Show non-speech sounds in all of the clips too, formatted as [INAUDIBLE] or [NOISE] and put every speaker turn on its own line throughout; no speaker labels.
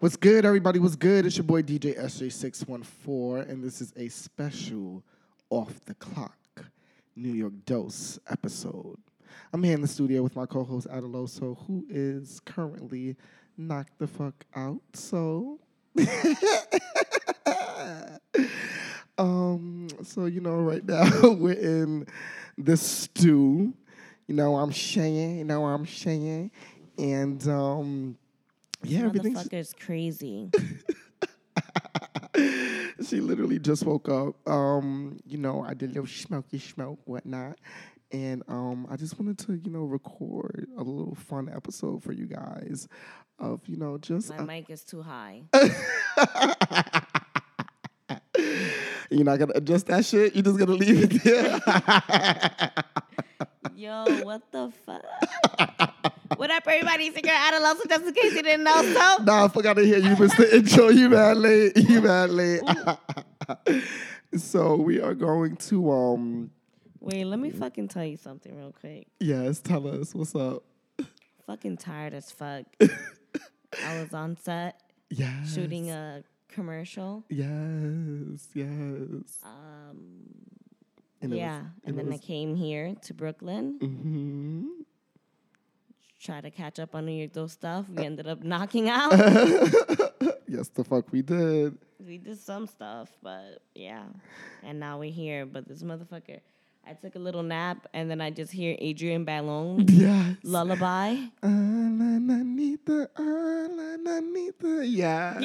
What's good, everybody? What's good? It's your boy DJ SJ614, and this is a special off the clock New York Dose episode. I'm here in the studio with my co host Adaloso, who is currently knocked the fuck out. So, [LAUGHS] um, so you know, right now [LAUGHS] we're in the stew. You know, I'm saying, you know, I'm saying, and um, yeah, everything's
is crazy. [LAUGHS]
she literally just woke up. Um, you know, I did a little smoky smoke, whatnot. And um, I just wanted to, you know, record a little fun episode for you guys of, you know, just
My mic is too high. [LAUGHS]
you're not gonna adjust that shit. You're just gonna leave it there. [LAUGHS]
Yo, what the fuck? What up, everybody? It's your girl Adaloso, just in case you didn't know. So, [LAUGHS]
nah, I forgot to hear you, Mr. Intro. You mad late. You mad late. [LAUGHS] so we are going to um
wait, let me fucking tell you something real quick.
yes, tell us what's up.
Fucking tired as fuck. [LAUGHS] I was on set
Yes.
shooting a commercial.
Yes, yes.
Um,
And
yeah,
was-
and then I came here to Brooklyn,
hmm
try to catch up on New York Dose stuff. We ended up [LAUGHS] knocking out. [LAUGHS]
yes, the fuck we did.
we did some stuff, but yeah. And now we're here. But this motherfucker, I took a little nap and then I just hear Adrian Ballon [LAUGHS]
Yes.
lullaby.
Yeah.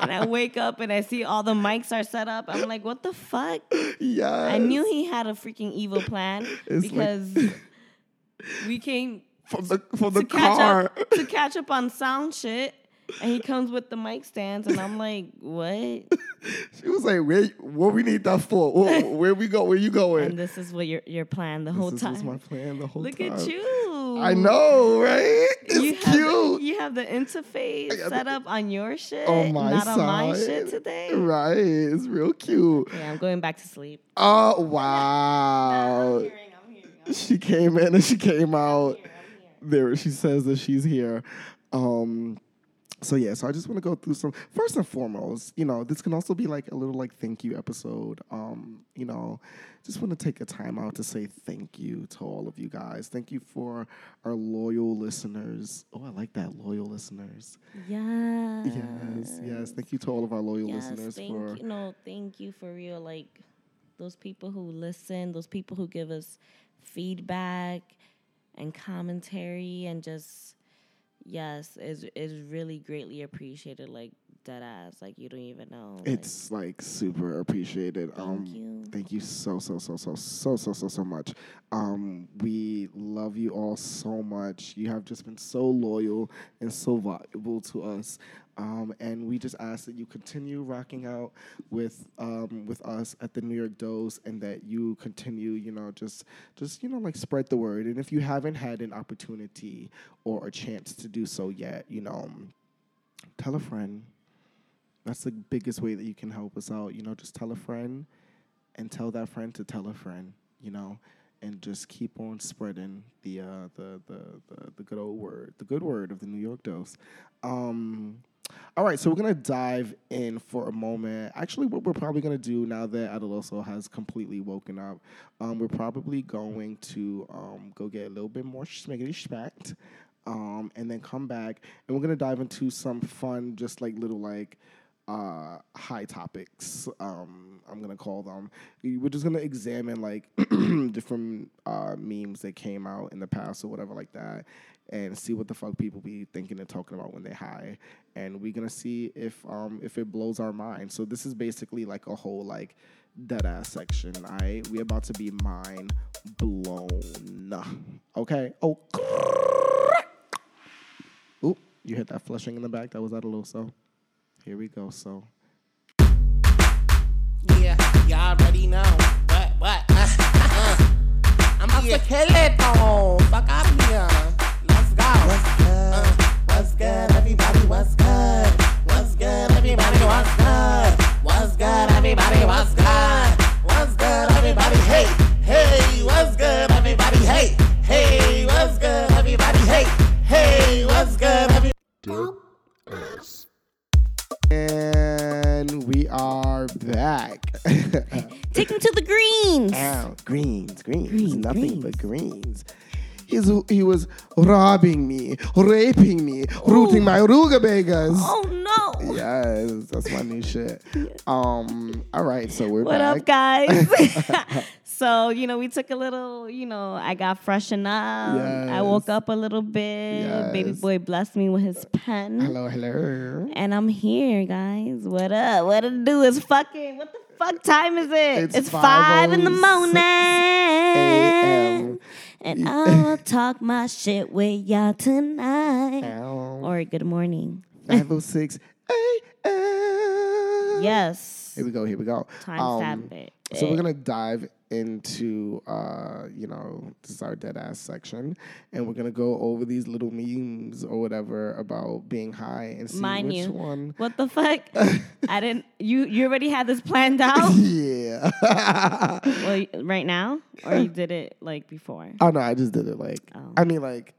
and I wake up and I see all the mics are set up. I'm like, what the fuck?
Yes.
I knew he had a freaking evil plan
It's like-
because we came
for the from the
to catch
car.
up to catch up on sound shit. And he comes with the mic stands, and I'm like, "What?" [LAUGHS]
She was like, "Where? What we need that for? Where, where we go? Where you going?"
And this is what your your plan the whole
this
time.
This was my plan the whole
Look
time.
Look at you.
I know, right? It's
you have
cute.
The, you have the interface set
the-
up on your shit,
on my
not
side.
on my shit today.
Right. It's real cute.
Yeah, I'm going back to sleep.
Oh wow. [LAUGHS] [LAUGHS] She came in and she came out.
here, I'm here.
there she says that she's here um so yeah so i just want to go through some first and foremost you know this can also be like a little like thank you episode um you know just want to take a time out to say thank you to all of you guys thank you for our loyal listeners oh i like that loyal listeners
Yes.
yes yes thank you to all of our loyal
Yes,
listeners
thank
for
you. No, thank you for real. Like those people who listen, those people who give us feedback and commentary, and just yes, is is really greatly appreciated. Like dead ass. Like you don't even know. like,
it's like super appreciated
thank
um
you.
Thank you so so so so so so so so much. Um, we love you all so much. You have just been so loyal and so valuable to us. Um, and we just ask that you continue rocking out with um, with us at the New York Dose, and that you continue, you know, just just you know, like spread the word. And if you haven't had an opportunity or a chance to do so yet, you know, tell a friend. That's the biggest way that you can help us out. You know, just tell a friend and tell that friend to tell a friend, you know, and just keep on spreading the uh, the, the the the good old word, the good word of the New York Dose. Um, all right, so we're gonna dive in for a moment. Actually, what we're probably gonna do now that Adaloso has completely woken up, um, we're probably going to um, go get a little bit more schmiggity schmacked, um, and then come back, and we're gonna dive into some fun, just like little like uh, high topics. Um, I'm gonna call them. We're just gonna examine like [CLEARS THROAT] different uh, memes that came out in the past or whatever like that, and see what the fuck people be thinking and talking about when they high. And we're gonna see if um, if it blows our mind. So this is basically like a whole like dead ass section. I we about to be mind blown. Okay. Oh. Oop, you hit that flushing in the back. That was at a little so. Here we go. So
Yeah, y'all already know. What, what? Uh, [LAUGHS] uh. I'm about to kill it, though. Fuck out of here. Let's go. What's good? Uh, what's good, everybody? What's good? What's good, everybody? What's good? What's good, everybody? What's good?
Nothing but greens. He's, he was robbing me, raping me, rooting my rugabegas.
Oh no.
Yes, that's my new shit. Um, all right, so we're
What
back.
up, guys? [LAUGHS] [LAUGHS] so, you know, we took a little, you know, I got freshened up. I woke up a little bit. Baby boy blessed me with his pen.
Hello, hello.
And I'm here, guys. What up? What to do is fucking, what the fuck time is it?
It's
five in the morning. And I will talk my shit with y'all tonight.
Ow.
Or good morning.
506 a.m.
Yes.
Here we go, here we go.
Time
Um. So we're gonna dive into uh, you know, this is our dead ass section, and we're gonna go over these little memes or whatever about being high and see
Mind
which
you.
one.
What the fuck? [LAUGHS] I didn't. You you already had this planned [LAUGHS] out?
Yeah.
well, right now, or you did it like before?
oh no, I just did it like
Oh.
I mean like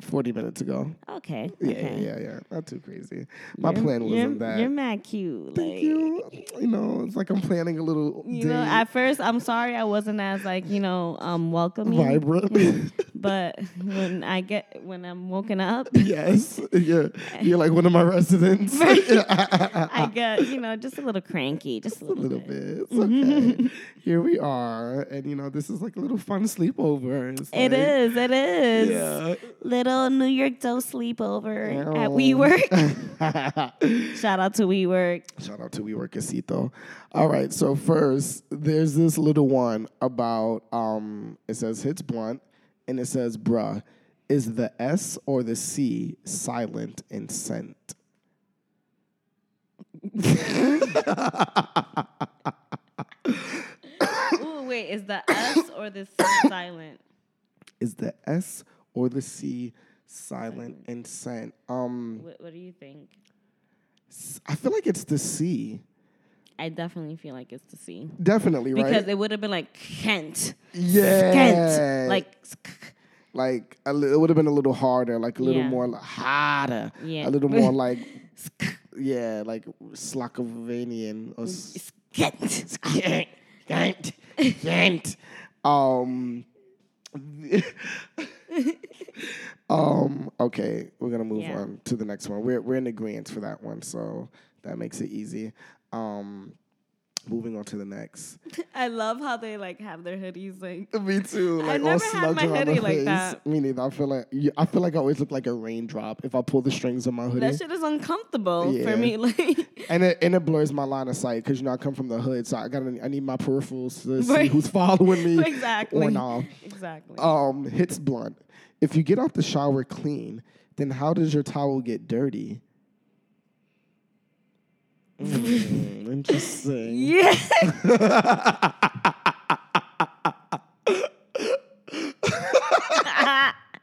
forty minutes ago.
Okay.
Yeah,
okay.
yeah, yeah. Not too crazy. My
You're-
plan wasn't that.
You're mad cute.
Thank
like,
you. You know, it's like I'm planning a little [LAUGHS]
You know, at first, I'm sorry I wasn't as like you know um welcoming.
vibrant. [LAUGHS]
But [LAUGHS] when I get when I'm woken up,
yes, you're you're like one of my residents.
I get you know just a little cranky, just a
a
little,
little
bit.
bit. It's okay. Here we are, and you know this is like a little fun sleepover. It's
It
like-
is. It is.
Yeah.
Little New York Dose sleepover at
Oh.
WeWork. [LAUGHS] [LAUGHS] Shout out to WeWork.
Shout out to WeWork Casito. All right, so first there's this little one about um it says hits blunt and it says bruh. Is the S or the C silent in scent? [LAUGHS]
Ooh, wait, is the S or the C silent?
Is the S or the C silent in scent? Um
What, what do you think?
I feel like it's the C.
I definitely feel like it's the C.
Definitely, right?
Because it would have been like Kent.
yeah.
Kent. Like,
like a li- it would have been a little harder, like a little
Yeah.
more li- harder,
Yeah.
a little more like [LAUGHS] yeah, like Slovenian or s-
Kent.
Kent, Kent. [LAUGHS] Um, [LAUGHS] [LAUGHS] um. Okay, we're gonna move
Yeah.
on to the next one. We're we're in agreement for that one, so that makes it easy. Um, moving on to the next. [LAUGHS]
I love how they like have their hoodies like. [LAUGHS]
Me too.
I
Like all
never had my hoodie like that.
Me neither. I feel like I feel like I always look like a raindrop if I pull the strings on my hoodie.
That shit is uncomfortable
Yeah.
for me. [LAUGHS] Like,
and it and it blurs my line of sight because you know I come from the hood, so I got I need my peripherals to see
Right.
who's following me
exactly.
or not.
Exactly.
Um, hits blunt. If you get off the shower clean, then how does your towel get dirty? Mm, interesting.
yeah.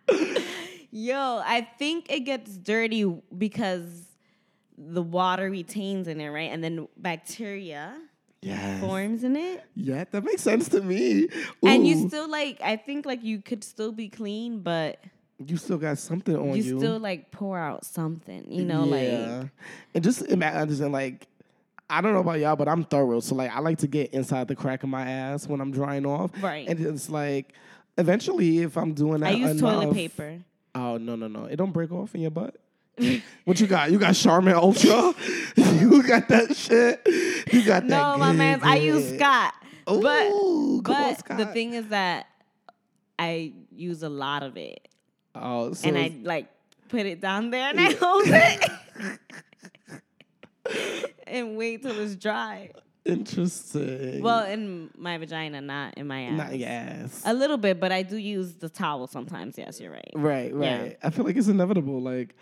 [LAUGHS] Yo, I think it gets dirty because the water retains in it, right? And then bacteria
Yes.
forms in it.
Yeah, that makes sense to me.
And you still like I think like you could still be clean, but
you still got something on
you,
you.
still like pour out something, you know,
yeah.
like
and just imagine like I don't know about y'all, but I'm thorough. So like I like to get inside the crack of my ass when I'm drying off.
Right.
And it's like eventually if I'm doing that
I use toilet
enough-
paper.
Oh no no no! It don't break off in your butt. [LAUGHS] what you got? You got Charmin Ultra. [LAUGHS] you got that shit. You got that. Shit.
No, my man, I use. Scott.
Ooh,
but
come on,
but the thing is that I use a lot of it.
Oh, so
and I like put it down there and I hold it [LAUGHS] and wait till it's dry.
interesting.
Well, in my vagina, not in my ass.
not ass.
A little bit, but I do use the towel sometimes. Yes, you're right.
Right,
Yeah.
right. I feel like it's inevitable. Like,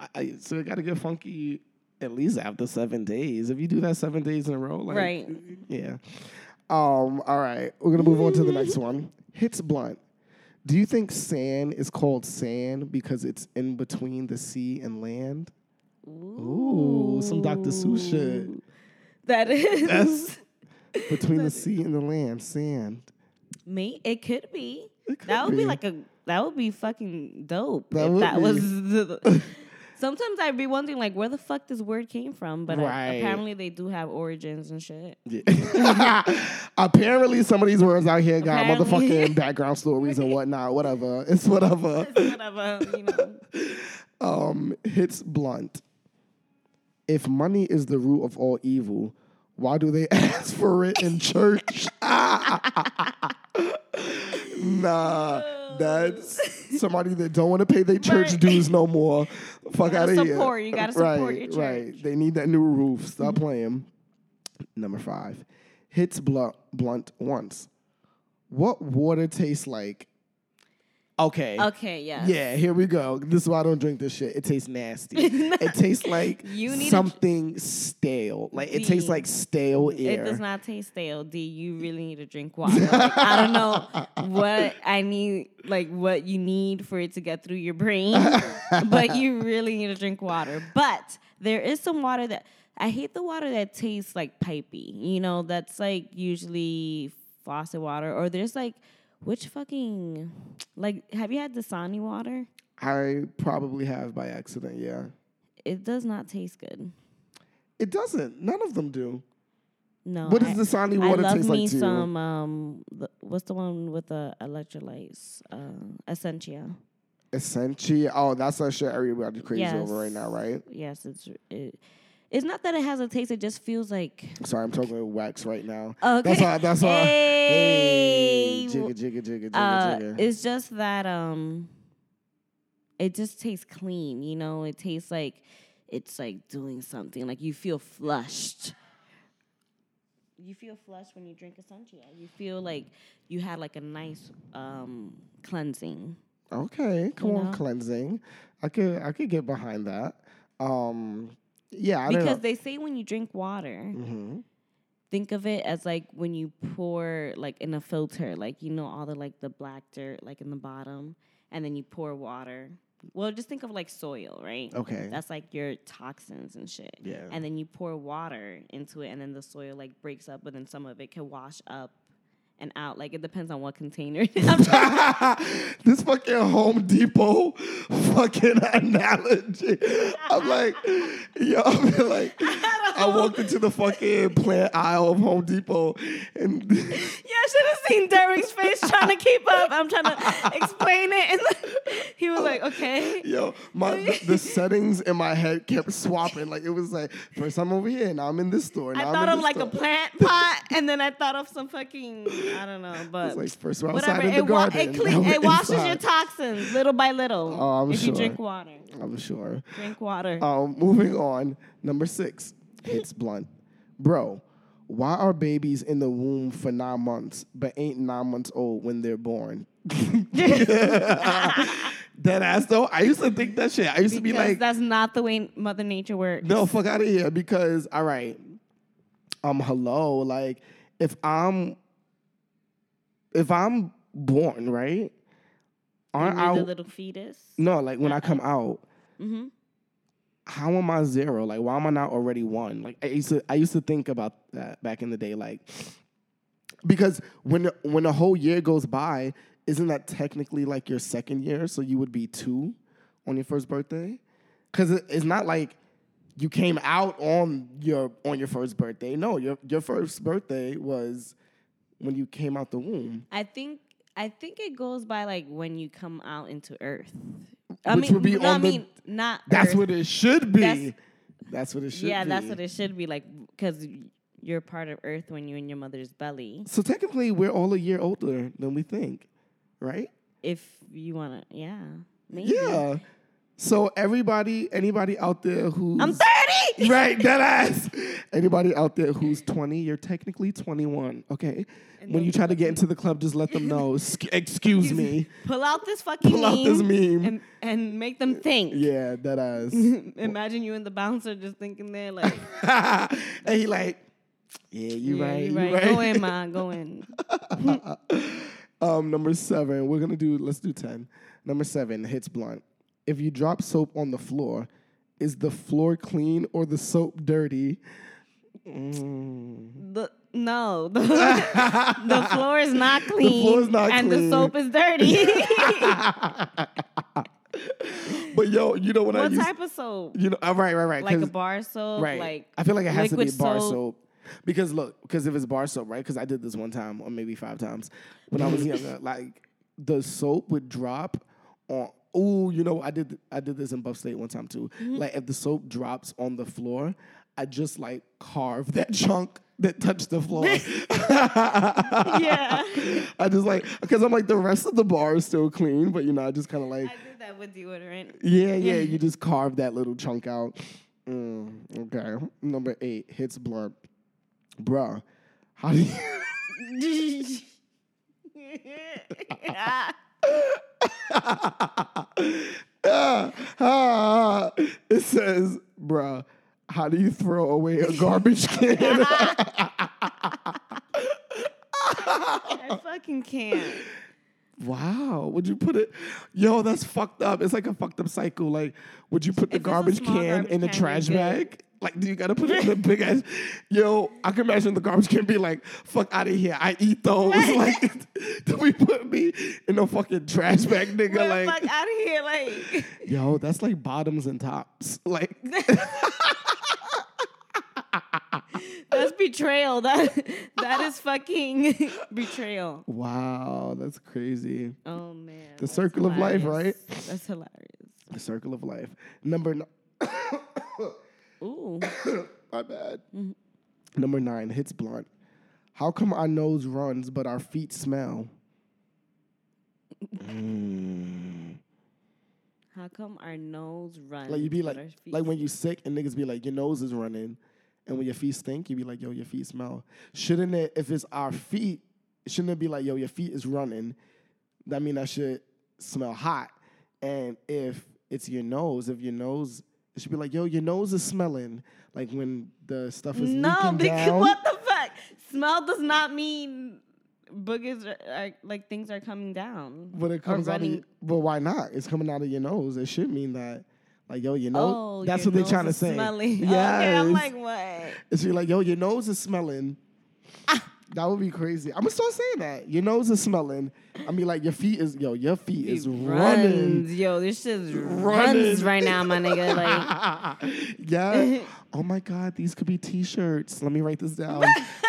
I, I, so it got to get funky at least after seven days. If you do that seven days in a row, like,
Right.
Yeah. Um. All right, we're gonna move on to the next one. Hits blunt. Do you think sand is called sand because it's in between the sea and land? Ooh, some Dr. Seuss shit.
That is.
That's [LAUGHS] between the sea and the land, sand.
Me, it could be.
It could
that would be.
be.
like a. That would be fucking dope
That
if that
be.
was the, [LAUGHS] Sometimes I'd be wondering like where the fuck this word came from, but uh,
Right.
apparently they do have origins and shit.
Yeah. [LAUGHS] Apparently, some of these words out here got
Apparently.
motherfucking background stories and whatnot. Whatever. [LAUGHS] It's whatever.
It's whatever, you know. [LAUGHS]
Um, hits blunt. If money is the root of all evil, why do they [LAUGHS] ask for it in church? [LAUGHS] nah, that's [LAUGHS] somebody that don't want to pay their church
Right.
dues no more. Fuck out of here.
support, you gotta support
right, Right. They need that new roof. Stop mm-hmm. playing. Number five, hits blunt, blunt once. What water tastes like? Okay.
Okay, yeah.
Yeah, here we go. This is why I don't drink this shit. It tastes nasty. [LAUGHS] it tastes like [LAUGHS]
You need
something stale. Like it tastes like stale air.
It does not taste stale. D, you [LAUGHS] really need to drink water. Like, I don't know what I need, like what you need for it to get through your brain, but you really need to drink water. But there is some water that I hate the water that tastes like pipey. You know, that's like usually faucet water, or there's like which fucking [TSK] like have you had Dasani water?
I probably have by accident. Yeah,
It does not taste good.
it doesn't. None of them do.
No.
What does Dasani
I
water
love
taste
me
like to you?
some. Um, the, what's the one with the electrolytes? Uh, Essentia.
Essentia. Oh, that's that shit everybody's crazy over right now, right?
Yes, it's it. It's not that it has a taste. It just feels like.
Sorry, I'm talking wax right now.
Okay.
That's why. That's why. Hey. Jigga, jigga, jigga,
Uh,
jigga.
it's just that um. It just tastes clean, you know. It tastes like it's like doing something. Like you feel flushed. You feel flushed when you drink Essentia. You feel like you had like a nice um cleansing.
Okay, come on,
know?
cleansing. I could I could get behind that. Um, yeah, I
because they say when you drink water,
hmm
think of it as like when you pour like in a filter, like you know all the like the black dirt like in the bottom, and then you pour water. Well, just think of like soil, right?
Okay.
That's like your toxins and shit.
Yeah.
And then you pour water into it, and then the soil like breaks up, but then some of it can wash up and out. Like it depends on what container. [LAUGHS]
This fucking Home Depot fucking analogy. I'm like, yo, [LAUGHS] I'm like, I walked into the fucking plant aisle of Home Depot and [LAUGHS]
Yeah, I should have seen Derek's face trying to keep up. I'm trying to explain it, and [LAUGHS] he was like, "Okay."
yo, my the, the settings in my head kept swapping. Like it was like first I'm over here, now I'm in this store.
I thought of like a plant [LAUGHS] pot, and then I thought of some fucking I don't know, but
It's like first we're outside
whatever.
in the
It, wa-
garden.
it, clean, it washes your toxins little by little.
Oh, I'm
if
sure.
you drink water,
I'm sure.
drink water.
Um, moving on, number six, hits blunt. Bro, why are babies in the womb for nine months but ain't nine months old when they're born? [LAUGHS] Dead ass though. I used to think that shit. I used to be
because
like,
that's not the way Mother Nature works.
no, fuck out of here. Because all right, um, hello, like if I'm if I'm born right, aren't
Only
I
the little fetus.
no like when I come out? How am I zero? Like, why am I not already one? Like, I used to, I used to think about that back in the day, like, because when when a whole year goes by, isn't that technically like your second year? So you would be two on your first birthday, because it's not like you came out on your on your first birthday. No, your your first birthday was when you came out the womb.
I think I think it goes by like when you come out into Earth.
Which would be
no, I
on the-
mean not.
That's
Earth.
what it should be.
That's-
That's, what it should be.
yeah,
be.
that's what it should be like because you're part of Earth when you're in your mother's belly.
So technically, we're all a year older than we think, right?
If you wanna, yeah, maybe.
Yeah. So everybody, anybody out there who's
I'm thirty. [LAUGHS]
right, that ass. Anybody out there who's 20, you're technically 21. Okay. when you try to get into the club, just let them [LAUGHS] know. Excuse me.
Pull out this fucking
Pull out this meme.
and, and make them think.
Yeah, that ass. [LAUGHS]
Imagine you and the bouncer just thinking there like,
and he like, yeah, you
yeah,
right,
you right.
right.
Go in, ma, go in.
Um, number seven, we're gonna do. Let's do ten. Number seven hits blunt. If you drop soap on the floor, is the floor clean or the soap dirty? Mm.
The no, the, [LAUGHS] the floor is not clean.
floor is not
and
clean.
the soap is dirty. [LAUGHS]
but yo, you know what I
What
used,
type of soap?
you know, uh, right, right, right.
Like a bar soap?
right.
Like
I feel like it has to be bar soap.
soap?
Because look, because if it's bar soap, right? Because I did this one time or maybe five times when I was younger. [LAUGHS] Like the soap would drop on. Oh, you know, I did I did this in Buff State one time too.
Mm-hmm.
Like if the soap drops on the floor, I just like carve that [LAUGHS] chunk that touched the floor. [LAUGHS]
Yeah. [LAUGHS]
I just like because I'm like the rest of the bar is still clean, but you know I just kind of like
I did that with deodorant.
yeah yeah you just carve that little chunk out. Mm, okay, number eight hits blunt, bruh. How do you? [LAUGHS] It says, bruh, how do you throw away a garbage [LAUGHS] can?
I [LAUGHS] fucking can't.
Wow, would you put it? Yo, that's fucked up. It's like a fucked up cycle. Like, would you put the garbage can
garbage
in the
can,
trash bag? Like, do you gotta put it in a [LAUGHS] big ass? Yo, I can imagine the garbage can be like, fuck out of here. I eat those. [LAUGHS] like, [LAUGHS] do we put me in a fucking trash bag, nigga?
The
like,
fuck out of here, like.
yo, that's like bottoms and tops. Like,
That's betrayal. That that is fucking betrayal.
wow, that's crazy.
Oh man.
The
that's
circle of life, right?
That's hilarious.
The circle of life. Number nine. [COUGHS]
Ooh. [COUGHS]
My bad.
Mm-hmm.
Number nine hits blunt. How come our nose runs but our feet smell? [LAUGHS] Mm.
How come our nose runs?
Like you be like, like when you sick and niggas be like, your nose is running, and when your feet stink, you be like, yo, your feet smell. Shouldn't it? If it's our feet, shouldn't it be like, yo, your feet is running? That mean that should smell hot. And if it's your nose, if your nose, it should be like, yo, your nose is smelling. Like when the stuff is
No,
leaking
because
down.
what the fuck? Smell does not mean boogers are, are like things are coming down.
But it comes out of your, but why not? It's coming out of your nose. It should mean that, like, yo, your nose.
Oh,
that's
your
what they're trying to say.
Smelling.
Yes. [LAUGHS]
Okay, I'm like, what?
it's you're like, yo, your nose is smelling. Ah. That would be crazy. I'm gonna start saying that. Your nose is smelling. I mean, like, your feet is, yo, your feet is running.
runs. Yo, this shit
Running.
runs right now, my nigga. Like, [LAUGHS]
yeah. Oh my God, these could be T-shirts. Let me write this down. [LAUGHS] [LAUGHS]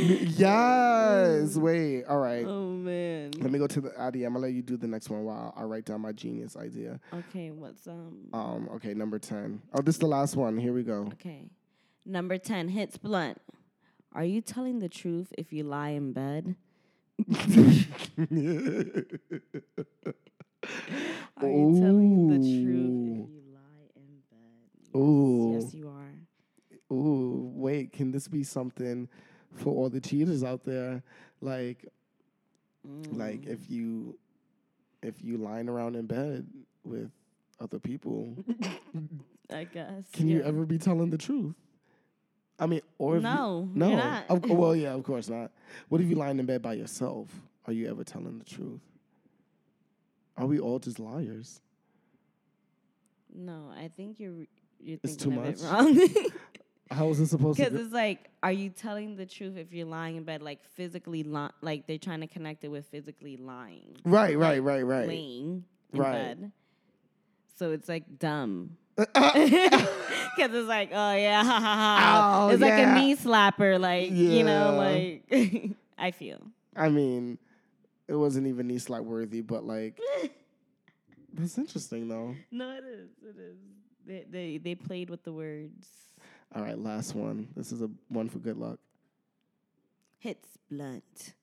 yes. Wait. All right.
oh man.
Let me go to the idea. I'm gonna let you do the next one while I write down my genius idea.
Okay, what's um?
Um. Okay. Number ten. Oh, this is the last one. Here we go.
Okay, number ten hits blunt. Are you telling the truth if you lie in bed? Are you telling the truth if you lie in bed? Yes,
Ooh.
yes, you are.
Ooh. Wait. Can this be something for all the cheaters out there? Like,
Mm.
like if you, if you lying around in bed with other people, [LAUGHS]
I guess.
can you ever be telling the truth? I mean, or if you-
No,
no.
you're not.
Of, well, yeah, of course not. What if you lying in bed by yourself? Are you ever telling the truth? Are we all just liars?
No, I think you're you're
It's too much?
wrong. [LAUGHS]
How is it supposed to?
Be?
Because
it's like, are you telling the truth if you're lying in bed, like physically, li- like they're trying to connect it with physically lying,
Right, right, right, right.
laying in
Right.
bed. So it's like dumb. [LAUGHS] Because it's like, oh yeah, ha ha ha.
Oh,
it's like a knee slapper, like you know, like [LAUGHS] I feel.
I mean, it wasn't even knee slap worthy, but like, [LAUGHS] that's interesting though.
No, it is. It is. They they they played with the words.
All right, last one. This is a one for good luck.
Hits blunt.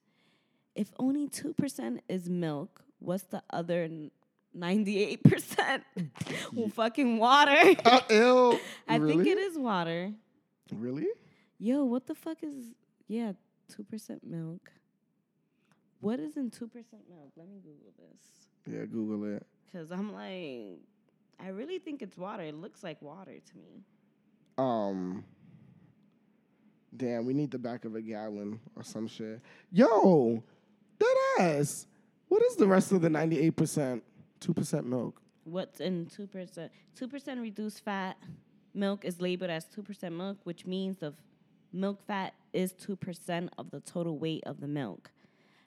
If only two percent is milk, what's the other ninety-eight percent? Well, [LAUGHS] [LAUGHS] fucking water.
Uh, ew. [LAUGHS]
I
really?
think it is water.
Really?
Yo, what the fuck is? Yeah, two percent milk. What is in two percent milk? Let me Google this.
Yeah, Google it.
Cause I'm like, I really think it's water. It looks like water to me.
Um. Damn, we need the back of a gallon or some shit. Yo, that ass. What is the rest of the ninety-eight percent, two percent milk?
What's in two percent? Two percent reduced fat milk is labeled as two percent milk, which means the milk fat is two percent of the total weight of the milk.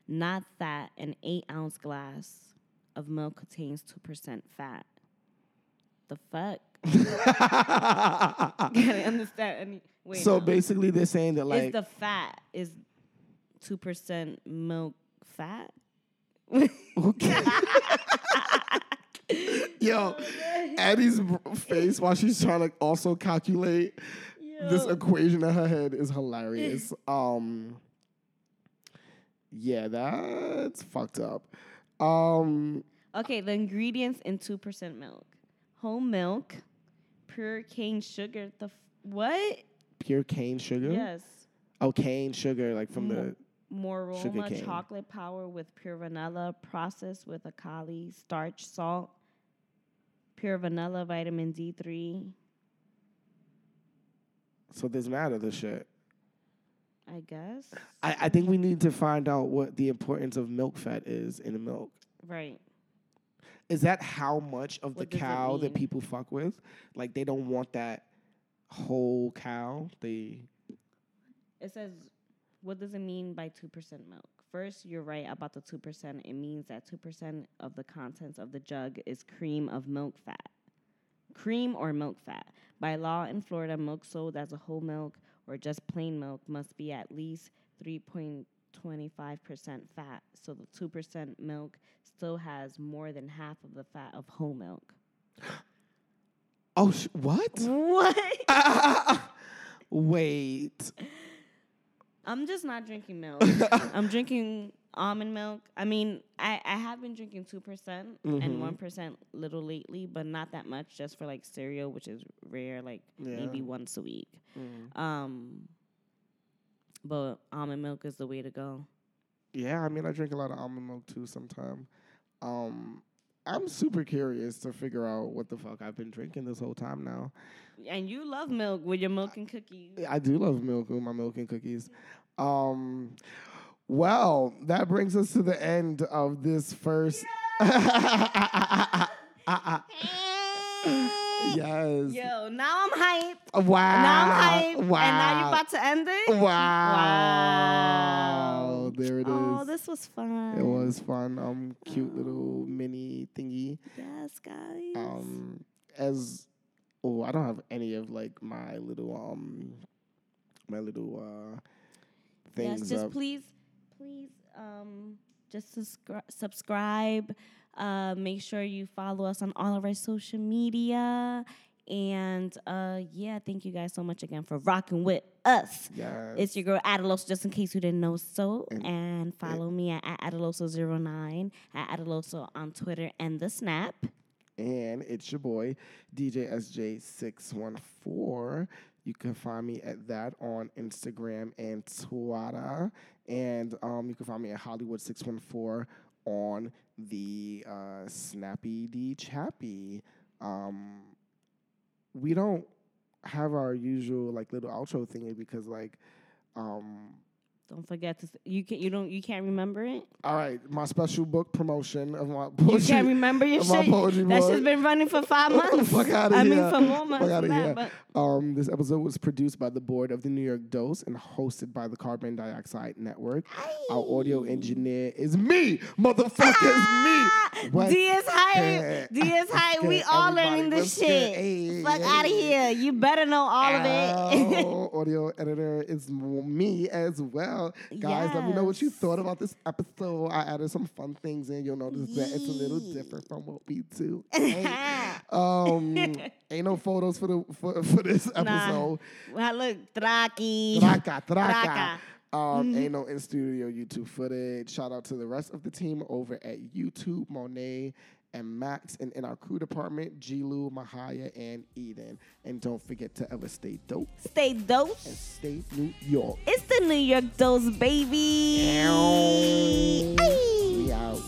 Not that an eight ounce glass of milk contains 2% fat. The fuck? [LAUGHS] Can I understand any wait.
so
no.
basically, they're saying that like
the fat is 2% milk fat? [LAUGHS] [LAUGHS]
yo, Addie's face while she's trying to also calculate this equation in her head is hilarious. [LAUGHS] Um, yeah, that's fucked up. Um,
Okay, the ingredients in 2% milk. Whole milk, pure cane sugar. The f- what?
pure cane sugar.
Yes.
Oh, cane sugar, like from the.
Moroma chocolate power with pure vanilla, processed with alkali, starch, salt, pure vanilla, vitamin D3.
So there's mad of this shit.
I guess.
I, I think we need to find out what the importance of milk fat is in the milk.
Right.
Is that how much of the
What it
cow that people fuck with? Like they don't want that whole cow. They
It says, what does it mean by 2% milk? First, you're right about the 2%. It means that 2% of the contents of the jug is cream of milk fat. Cream or milk fat. By law in Florida, milk sold as a whole milk or just plain milk must be at least 3.25% fat. So the 2% milk still has more than half of the fat of whole milk. [GASPS]
Oh sh- what? [LAUGHS]
What? [LAUGHS]
Wait.
I'm just not drinking milk. [LAUGHS] I'm drinking almond milk. I mean, I, I have been drinking 2%
Mm-hmm.
and 1% little lately, but not that much just for like cereal, which is rare, like maybe once a week.
Mm.
Um, but almond milk is the way to go.
Yeah, I mean I drink a lot of almond milk too sometimes. Um I'm super curious to figure out what the fuck I've been drinking this whole time now.
And you love milk with your milk and cookies.
I do love milk with my milk and cookies. Um, well, that brings us to the end of this first. [LAUGHS] yes.
Yo, now I'm hyped.
Wow.
Now I'm hyped.
Wow.
And now you're about to end it?
Wow.
Wow.
There it is.
Oh, this was fun.
it was fun. Um, cute little mini thingy.
Yes, guys.
Um, as oh, I don't have any of like my little um, my little uh things
Yes, just
up.
please, please, um, just subscri- subscribe. Uh, make sure you follow us on all of our social media. And uh, yeah, thank you guys so much again for rocking with us.
Yes.
It's your girl Adaloso, just in case you didn't know so.
And-
And, follow me at, at Adaloso09, at Adaloso on Twitter and the Snap.
and it's your boy DJ SJ614. You can find me at that on Instagram and Twitter, and um, you can find me at Hollywood614 on the uh, Snappy D Chappy. Um, we don't have our usual like little outro thingy because like um,
Don't forget to you can you don't you can't remember it.
all right my special book promotion of my
You
poetry
can't remember your shit.
poetry
That shit's been running for five [LAUGHS] months.
Fuck outta
I
here.
mean, for more months
Fuck outta
than
here.
that.
Um, this episode was produced by the board of the New York Dose and hosted by the Carbon Dioxide Network. Our audio engineer is me, motherfucker, is me. What?
D is.
Yeah.
D is hype. We all
everybody?
learning this shit.
Hey,
Fuck out of here. You better know all of it.
Ow, [LAUGHS] audio editor is me as well. Guys, let me know what you thought about this episode. I added some fun things in. You'll notice that it's a little different from what we do. [LAUGHS] Um, ain't no photos for the for, for this episode.
well, look, Traki.
Traca, traca.
Traca.
Um, ain't no in studio YouTube footage. Shout out to the rest of the team over at YouTube, Monet and Max. And in our crew department, Jilu, Mahaya, and Eden. And don't forget to ever stay dope.
Stay dope.
And stay New York.
It's the New York Dose, baby.
Ow. We out.